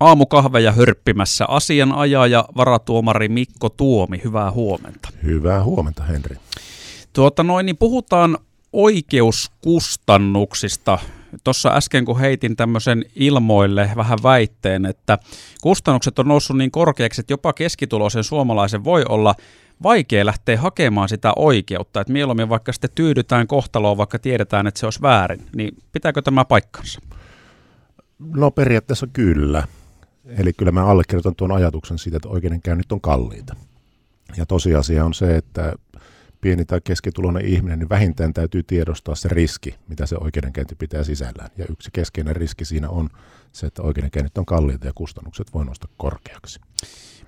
Aamukahveja hörppimässä asianajaja varatuomari Mikko Tuomi. Hyvää huomenta. Hyvää huomenta, Henri. Tuota noin, niin puhutaan oikeuskustannuksista. Tuossa äsken kun heitin tämmöisen ilmoille vähän väitteen, että kustannukset on noussut niin korkeaksi, että jopa keskituloisen suomalaisen voi olla vaikea lähteä hakemaan sitä oikeutta, että mieluummin vaikka sitten tyydytään kohtaloon, vaikka tiedetään, että se olisi väärin, niin pitääkö tämä paikkansa? No periaatteessa kyllä. Eli kyllä mä allekirjoitan tuon ajatuksen siitä, että oikeudenkäynnit on kalliita. Ja tosiasia on se, että pieni tai keskituloinen ihminen, niin vähintään täytyy tiedostaa se riski, mitä se oikeudenkäynti pitää sisällään. Ja yksi keskeinen riski siinä on se, että oikeudenkäynnit on kalliita ja kustannukset voi nostaa korkeaksi.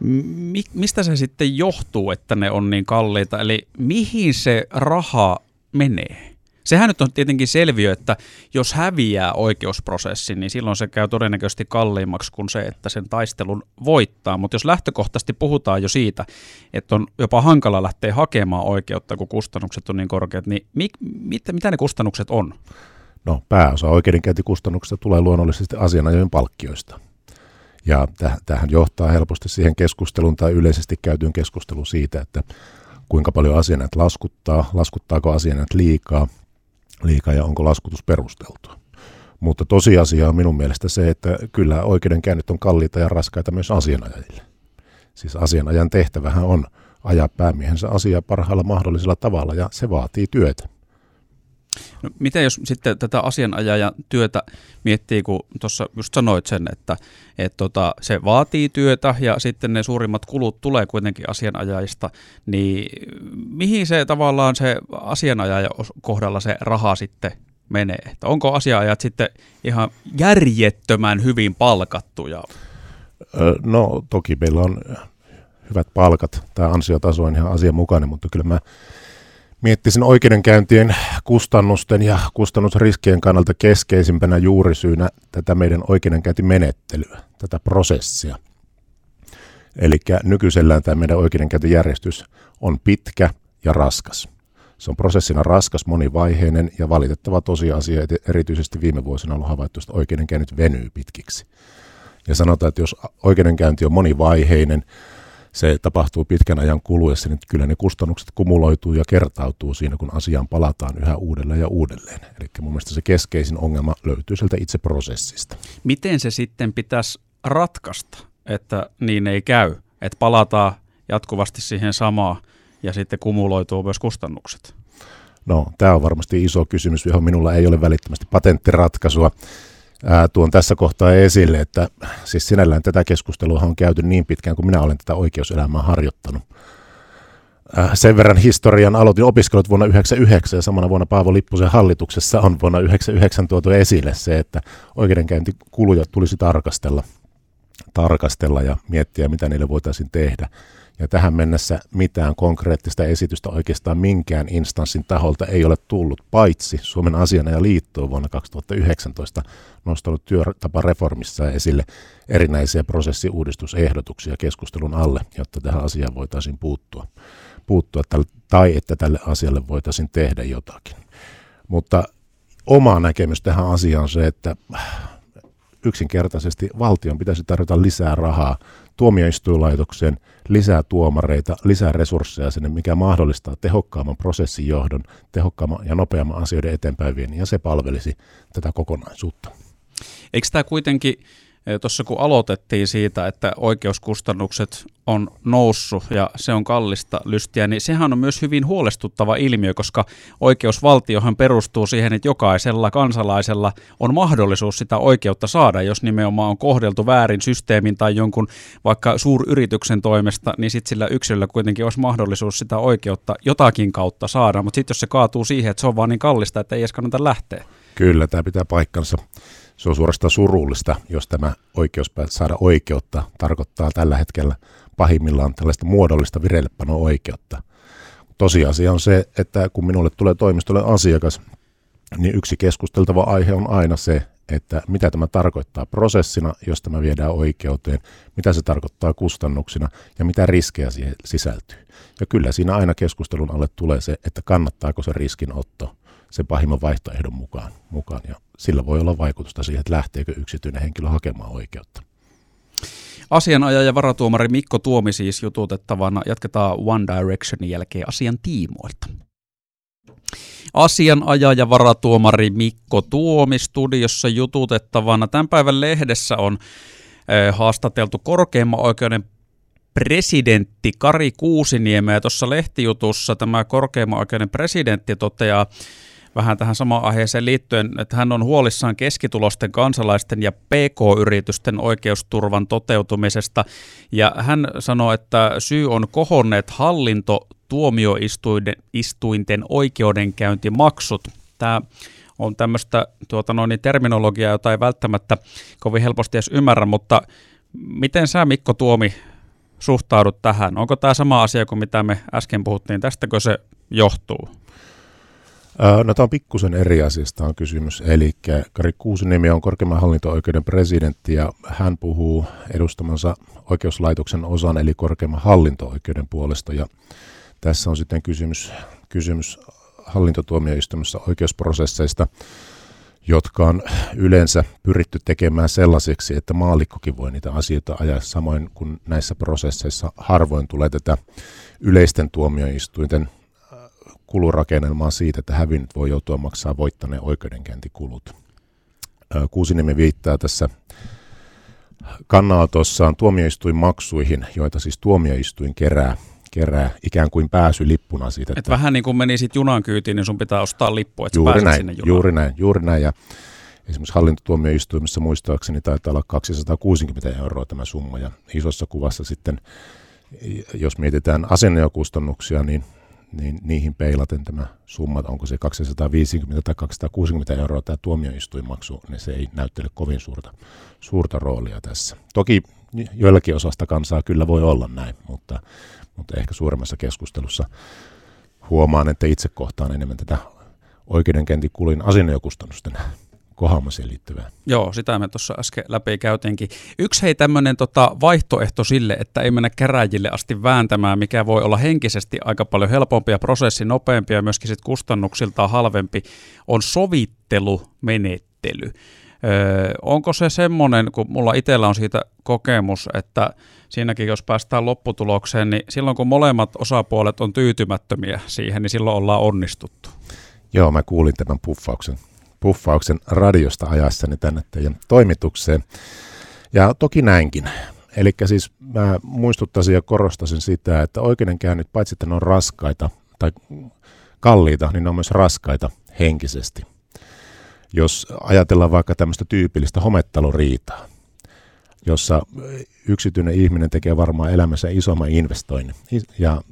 Mi- mistä se sitten johtuu, että ne on niin kalliita? Eli mihin se raha menee? Sehän nyt on tietenkin selviö, että jos häviää oikeusprosessin, niin silloin se käy todennäköisesti kalliimmaksi kuin se, että sen taistelun voittaa. Mutta jos lähtökohtaisesti puhutaan jo siitä, että on jopa hankala lähteä hakemaan oikeutta, kun kustannukset on niin korkeat, niin mi- mit, mitä ne kustannukset on? No pääosa oikeudenkäyntikustannuksista tulee luonnollisesti asianajojen palkkioista. Ja tähän johtaa helposti siihen keskusteluun tai yleisesti käytyyn keskusteluun siitä, että kuinka paljon asianajat laskuttaa, laskuttaako asianajat liikaa, liikaa ja onko laskutus perusteltua. Mutta tosiasia on minun mielestä se, että kyllä oikeudenkäynnit on kalliita ja raskaita myös asianajajille. Siis asianajan tehtävähän on ajaa päämiehensä asiaa parhaalla mahdollisella tavalla ja se vaatii työtä. No, miten jos sitten tätä asianajajan työtä miettii, kun tuossa just sanoit sen, että et tota, se vaatii työtä ja sitten ne suurimmat kulut tulee kuitenkin asianajajista, niin mihin se tavallaan se asianajajan kohdalla se raha sitten menee? Että onko asianajat sitten ihan järjettömän hyvin palkattuja? No toki meillä on hyvät palkat. Tämä ansiotaso on ihan asianmukainen, mutta kyllä mä miettisin oikeudenkäyntien kustannusten ja kustannusriskien kannalta keskeisimpänä juurisyynä tätä meidän oikeudenkäyntimenettelyä, tätä prosessia. Eli nykyisellään tämä meidän oikeudenkäyntijärjestys on pitkä ja raskas. Se on prosessina raskas, monivaiheinen ja valitettava tosiasia, että erityisesti viime vuosina on ollut havaittu, että oikeudenkäynnit venyy pitkiksi. Ja sanotaan, että jos oikeudenkäynti on monivaiheinen, se tapahtuu pitkän ajan kuluessa, niin kyllä ne kustannukset kumuloituu ja kertautuu siinä, kun asiaan palataan yhä uudelleen ja uudelleen. Eli mun mielestä se keskeisin ongelma löytyy sieltä itse prosessista. Miten se sitten pitäisi ratkaista, että niin ei käy, että palataan jatkuvasti siihen samaan ja sitten kumuloituu myös kustannukset? No, tämä on varmasti iso kysymys, johon minulla ei ole välittömästi patenttiratkaisua ää, tuon tässä kohtaa esille, että siis sinällään tätä keskustelua on käyty niin pitkään kuin minä olen tätä oikeuselämää harjoittanut. Sen verran historian aloitin opiskelut vuonna 1999 ja samana vuonna Paavo Lippusen hallituksessa on vuonna 1999 tuotu esille se, että oikeudenkäyntikuluja tulisi tarkastella, tarkastella ja miettiä, mitä niille voitaisiin tehdä. Ja tähän mennessä mitään konkreettista esitystä oikeastaan minkään instanssin taholta ei ole tullut, paitsi Suomen asianajaliitto on vuonna 2019 nostanut työtapareformissa esille erinäisiä prosessiuudistusehdotuksia keskustelun alle, jotta tähän asiaan voitaisiin puuttua, puuttua tai että tälle asialle voitaisiin tehdä jotakin. Mutta oma näkemys tähän asiaan on se, että yksinkertaisesti valtion pitäisi tarjota lisää rahaa tuomioistuinlaitokseen, lisää tuomareita, lisää resursseja sinne, mikä mahdollistaa tehokkaamman prosessin johdon, tehokkaamman ja nopeamman asioiden eteenpäin viennin, ja se palvelisi tätä kokonaisuutta. Eikö tämä kuitenkin tuossa kun aloitettiin siitä, että oikeuskustannukset on noussut ja se on kallista lystiä, niin sehän on myös hyvin huolestuttava ilmiö, koska oikeusvaltiohan perustuu siihen, että jokaisella kansalaisella on mahdollisuus sitä oikeutta saada, jos nimenomaan on kohdeltu väärin systeemin tai jonkun vaikka suuryrityksen toimesta, niin sitten sillä yksilöllä kuitenkin olisi mahdollisuus sitä oikeutta jotakin kautta saada, mutta sitten jos se kaatuu siihen, että se on vaan niin kallista, että ei edes kannata lähteä. Kyllä, tämä pitää paikkansa se on suorastaan surullista, jos tämä oikeus saada oikeutta tarkoittaa tällä hetkellä pahimmillaan tällaista muodollista vireillepano-oikeutta. Tosiasia on se, että kun minulle tulee toimistolle asiakas, niin yksi keskusteltava aihe on aina se, että mitä tämä tarkoittaa prosessina, jos tämä viedään oikeuteen, mitä se tarkoittaa kustannuksina ja mitä riskejä siihen sisältyy. Ja kyllä siinä aina keskustelun alle tulee se, että kannattaako se riskinotto sen pahimman vaihtoehdon mukaan, mukaan. Ja sillä voi olla vaikutusta siihen, että lähteekö yksityinen henkilö hakemaan oikeutta. Asianajaja varatuomari Mikko Tuomi siis jututettavana. Jatketaan One Directionin jälkeen asian tiimoilta. Asianajaja varatuomari Mikko Tuomi studiossa jututettavana. Tämän päivän lehdessä on eh, haastateltu korkeimman oikeuden presidentti Kari Kuusiniemeä. Tuossa lehtijutussa tämä korkeimman oikeuden presidentti toteaa vähän tähän samaan aiheeseen liittyen, että hän on huolissaan keskitulosten kansalaisten ja PK-yritysten oikeusturvan toteutumisesta. Ja hän sanoo, että syy on kohonneet hallinto tuomioistuinten oikeudenkäyntimaksut. Tämä on tämmöistä tuota noin, terminologiaa, jota ei välttämättä kovin helposti edes ymmärrä, mutta miten sä Mikko Tuomi suhtaudut tähän? Onko tämä sama asia kuin mitä me äsken puhuttiin? Tästäkö se johtuu? No tämä on pikkusen eri asiasta on kysymys. Eli Kari Kuusiniemi on korkeimman hallinto-oikeuden presidentti ja hän puhuu edustamansa oikeuslaitoksen osan eli korkeimman hallinto-oikeuden puolesta. Ja tässä on sitten kysymys, kysymys hallintotuomioistuimessa oikeusprosesseista, jotka on yleensä pyritty tekemään sellaisiksi, että maallikkokin voi niitä asioita ajaa samoin kuin näissä prosesseissa harvoin tulee tätä yleisten tuomioistuinten kulurakennelmaa siitä, että hävinnyt voi joutua maksaa voittaneen oikeudenkäyntikulut. Kuusinimi viittaa tässä kannanotossaan tuomioistuinmaksuihin, joita siis tuomioistuin kerää kerää ikään kuin pääsylippuna siitä. Että Et vähän niin kuin menisit junan kyytiin, niin sun pitää ostaa lippu, että juuri näin, sinne junaan. Juuri näin, juuri näin. Ja esimerkiksi hallintotuomioistuimessa muistaakseni taitaa olla 260 euroa tämä summa. Ja isossa kuvassa sitten, jos mietitään asianajokustannuksia, niin niin niihin peilaten tämä summa, onko se 250 tai 260 euroa tämä tuomioistuinmaksu, niin se ei näyttele kovin suurta, suurta roolia tässä. Toki joillakin osasta kansaa kyllä voi olla näin, mutta, mutta ehkä suuremmassa keskustelussa huomaan, että itse kohtaan enemmän tätä oikeudenkäyntikulin asianajokustannusten kohaamiseen liittyvää. Joo, sitä me tuossa äsken läpi käytiinkin. Yksi hei tämmöinen tota, vaihtoehto sille, että ei mennä käräjille asti vääntämään, mikä voi olla henkisesti aika paljon helpompi ja prosessi nopeampi ja myöskin sit kustannuksiltaan halvempi, on sovittelumenettely. Öö, onko se semmoinen, kun mulla itsellä on siitä kokemus, että siinäkin jos päästään lopputulokseen, niin silloin kun molemmat osapuolet on tyytymättömiä siihen, niin silloin ollaan onnistuttu. Joo, mä kuulin tämän puffauksen, puffauksen radiosta ajassani tänne teidän toimitukseen. Ja toki näinkin. Eli siis mä muistuttaisin ja korostasin sitä, että oikeudenkäynnit, paitsi että ne on raskaita tai kalliita, niin ne on myös raskaita henkisesti – jos ajatellaan vaikka tämmöistä tyypillistä homettaloriitaa, jossa yksityinen ihminen tekee varmaan elämässä isomman investoinnin ja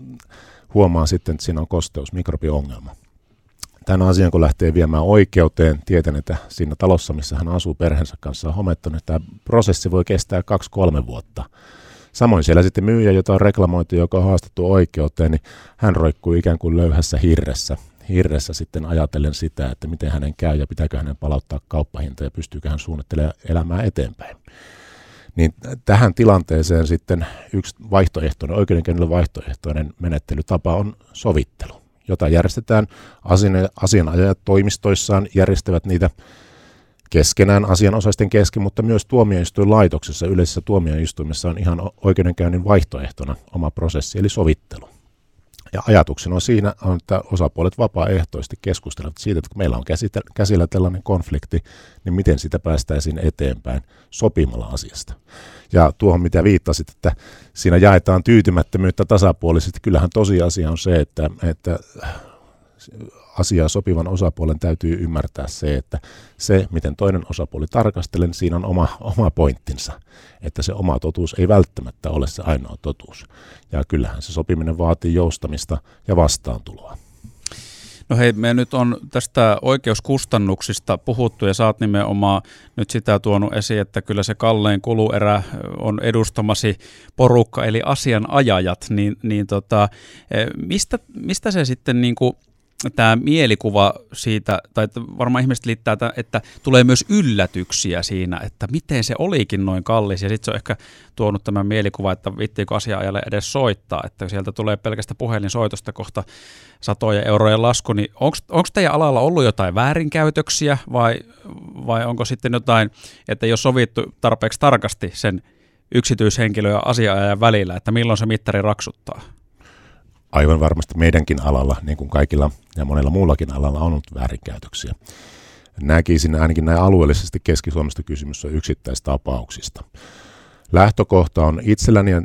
huomaa sitten, että siinä on kosteus, mikrobiongelma. Tämän asian, kun lähtee viemään oikeuteen, tietän, että siinä talossa, missä hän asuu perheensä kanssa on homettanut, tämä prosessi voi kestää kaksi-kolme vuotta. Samoin siellä sitten myyjä, jota on reklamoitu, joka on haastettu oikeuteen, niin hän roikkuu ikään kuin löyhässä hirressä hirressä sitten ajatellen sitä, että miten hänen käy ja pitääkö hänen palauttaa kauppahinta ja pystyykö hän suunnittelemaan elämää eteenpäin. Niin tähän tilanteeseen sitten yksi vaihtoehtoinen, oikeudenkäynnillä vaihtoehtoinen menettelytapa on sovittelu, jota järjestetään asianajajat toimistoissaan, järjestävät niitä keskenään asianosaisten kesken, mutta myös tuomioistuinlaitoksessa, yleisessä tuomioistuimessa on ihan oikeudenkäynnin vaihtoehtona oma prosessi, eli sovittelu. Ja ajatuksena on siinä, on, että osapuolet vapaaehtoisesti keskustelevat siitä, että kun meillä on käsillä tällainen konflikti, niin miten sitä päästäisiin eteenpäin sopimalla asiasta. Ja tuohon, mitä viittasit, että siinä jaetaan tyytymättömyyttä tasapuolisesti, kyllähän tosiasia on se, että, että asiaa sopivan osapuolen täytyy ymmärtää se, että se, miten toinen osapuoli tarkastelee, siinä on oma, oma pointtinsa, että se oma totuus ei välttämättä ole se ainoa totuus. Ja kyllähän se sopiminen vaatii joustamista ja vastaantuloa. No hei, me nyt on tästä oikeuskustannuksista puhuttu ja saat nimenomaan nyt sitä tuonut esiin, että kyllä se kallein kuluerä on edustamasi porukka eli asianajajat, niin, niin tota, eh, mistä, mistä se sitten niin kuin tämä mielikuva siitä, tai että varmaan ihmiset liittää, että, että tulee myös yllätyksiä siinä, että miten se olikin noin kallis, ja sitten se on ehkä tuonut tämän mielikuva, että vittiikö asiaajalle edes soittaa, että sieltä tulee pelkästä puhelinsoitosta kohta satoja euroja lasku, niin onko teidän alalla ollut jotain väärinkäytöksiä, vai, vai onko sitten jotain, että ole sovittu tarpeeksi tarkasti sen yksityishenkilö ja asiaajan välillä, että milloin se mittari raksuttaa? Aivan varmasti meidänkin alalla, niin kuin kaikilla ja monella muullakin alalla on ollut väärinkäytöksiä. Näkisin ainakin näin alueellisesti Keski-Suomesta kysymys on yksittäistapauksista. Lähtökohta on itselläni ja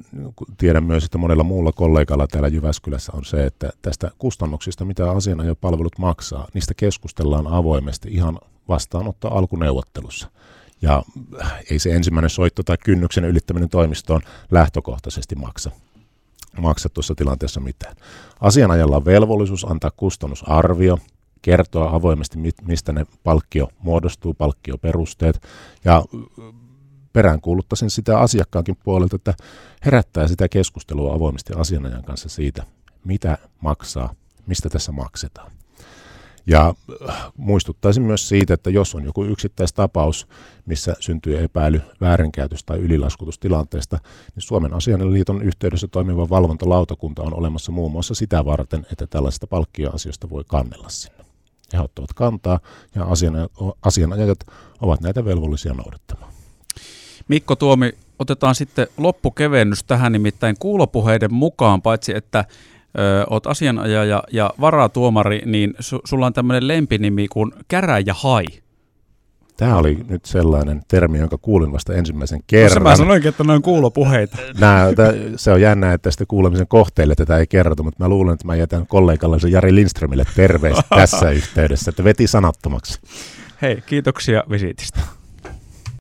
tiedän myös, että monella muulla kollegalla täällä Jyväskylässä on se, että tästä kustannuksista, mitä palvelut maksaa, niistä keskustellaan avoimesti ihan vastaanotto alkuneuvottelussa. Ja ei se ensimmäinen soitto tai kynnyksen ylittäminen toimistoon lähtökohtaisesti maksa maksa tuossa tilanteessa mitään. Asianajalla on velvollisuus antaa kustannusarvio, kertoa avoimesti, mistä ne palkkio muodostuu, palkkioperusteet, ja peräänkuuluttaisin sitä asiakkaankin puolelta, että herättää sitä keskustelua avoimesti asianajan kanssa siitä, mitä maksaa, mistä tässä maksetaan. Ja äh, muistuttaisin myös siitä, että jos on joku yksittäistapaus, missä syntyy epäily väärinkäytöstä tai ylilaskutustilanteesta, niin Suomen asianliiton yhteydessä toimiva valvontalautakunta on olemassa muun muassa sitä varten, että tällaisista palkkioasioista voi kannella sinne. He ottavat kantaa ja asianajajat ovat näitä velvollisia noudattamaan. Mikko Tuomi, otetaan sitten loppukevennys tähän nimittäin kuulopuheiden mukaan, paitsi että ö, oot asianajaja ja varatuomari, niin su, sulla on tämmöinen lempinimi kuin Hai. Tämä oli nyt sellainen termi, jonka kuulin vasta ensimmäisen kerran. Mä sanoinkin, että noin kuulopuheita. Nää, se on jännä, että tästä kuulemisen kohteille tätä ei kerrota, mutta mä luulen, että mä jätän kollegallisen Jari Lindströmille terveistä tässä yhteydessä, että veti sanattomaksi. Hei, kiitoksia visiitistä.